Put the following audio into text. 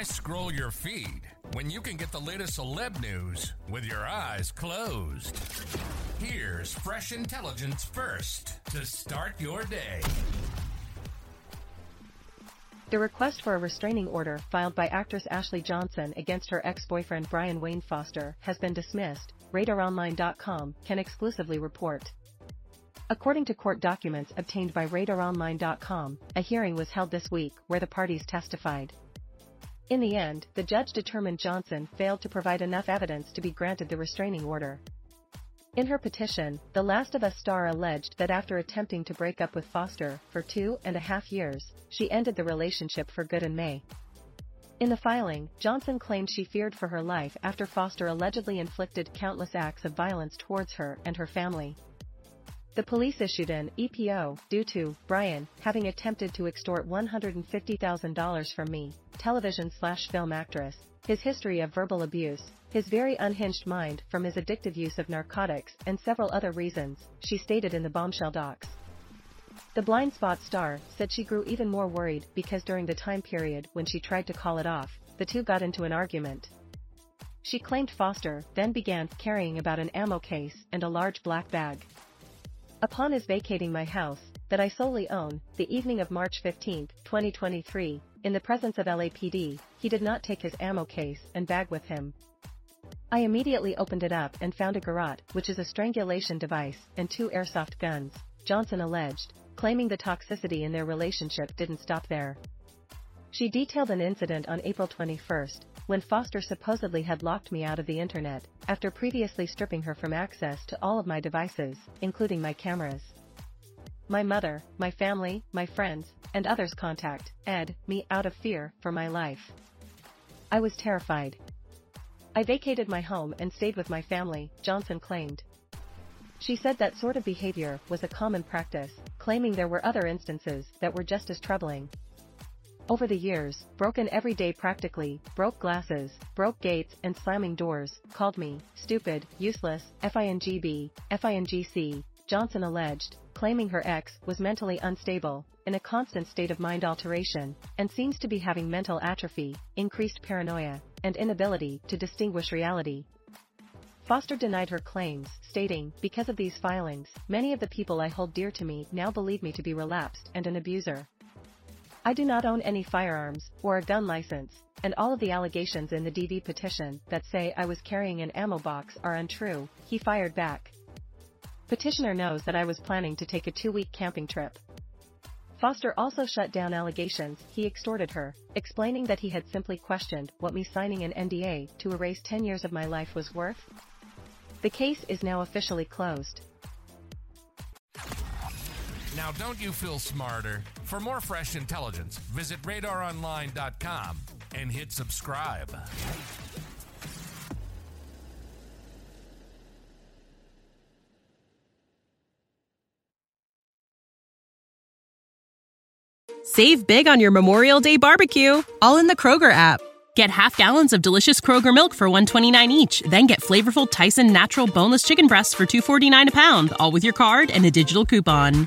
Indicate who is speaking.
Speaker 1: Why scroll your feed when you can get the latest celeb news with your eyes closed? Here's fresh intelligence first to start your day.
Speaker 2: The request for a restraining order filed by actress Ashley Johnson against her ex-boyfriend Brian Wayne Foster has been dismissed, RadarOnline.com can exclusively report. According to court documents obtained by RadarOnline.com, a hearing was held this week where the parties testified. In the end, the judge determined Johnson failed to provide enough evidence to be granted the restraining order. In her petition, The Last of Us star alleged that after attempting to break up with Foster for two and a half years, she ended the relationship for good in May. In the filing, Johnson claimed she feared for her life after Foster allegedly inflicted countless acts of violence towards her and her family. The police issued an EPO due to Brian having attempted to extort $150,000 from me, television slash film actress, his history of verbal abuse, his very unhinged mind from his addictive use of narcotics, and several other reasons, she stated in the bombshell docs. The Blindspot star said she grew even more worried because during the time period when she tried to call it off, the two got into an argument. She claimed Foster then began carrying about an ammo case and a large black bag. Upon his vacating my house, that I solely own, the evening of March 15, 2023, in the presence of LAPD, he did not take his ammo case and bag with him. I immediately opened it up and found a garrote, which is a strangulation device, and two airsoft guns, Johnson alleged, claiming the toxicity in their relationship didn't stop there. She detailed an incident on April 21, when Foster supposedly had locked me out of the internet, after previously stripping her from access to all of my devices, including my cameras. My mother, my family, my friends, and others contact Ed me out of fear for my life. I was terrified. I vacated my home and stayed with my family, Johnson claimed. She said that sort of behavior was a common practice, claiming there were other instances that were just as troubling, over the years, broken every day practically, broke glasses, broke gates and slamming doors, called me, stupid, useless, FINGB, FINGC, Johnson alleged, claiming her ex was mentally unstable, in a constant state of mind alteration, and seems to be having mental atrophy, increased paranoia, and inability to distinguish reality. Foster denied her claims, stating, because of these filings, many of the people I hold dear to me now believe me to be relapsed and an abuser. I do not own any firearms, or a gun license, and all of the allegations in the DV petition that say I was carrying an ammo box are untrue, he fired back. Petitioner knows that I was planning to take a two-week camping trip. Foster also shut down allegations he extorted her, explaining that he had simply questioned what me signing an NDA to erase 10 years of my life was worth. The case is now officially closed.
Speaker 1: Now, don't you feel smarter? For more fresh intelligence, visit radaronline.com and hit subscribe.
Speaker 3: Save big on your Memorial Day barbecue, all in the Kroger app. Get half gallons of delicious Kroger milk for 129 each, then get flavorful Tyson natural boneless chicken breasts for 249 a pound, all with your card and a digital coupon.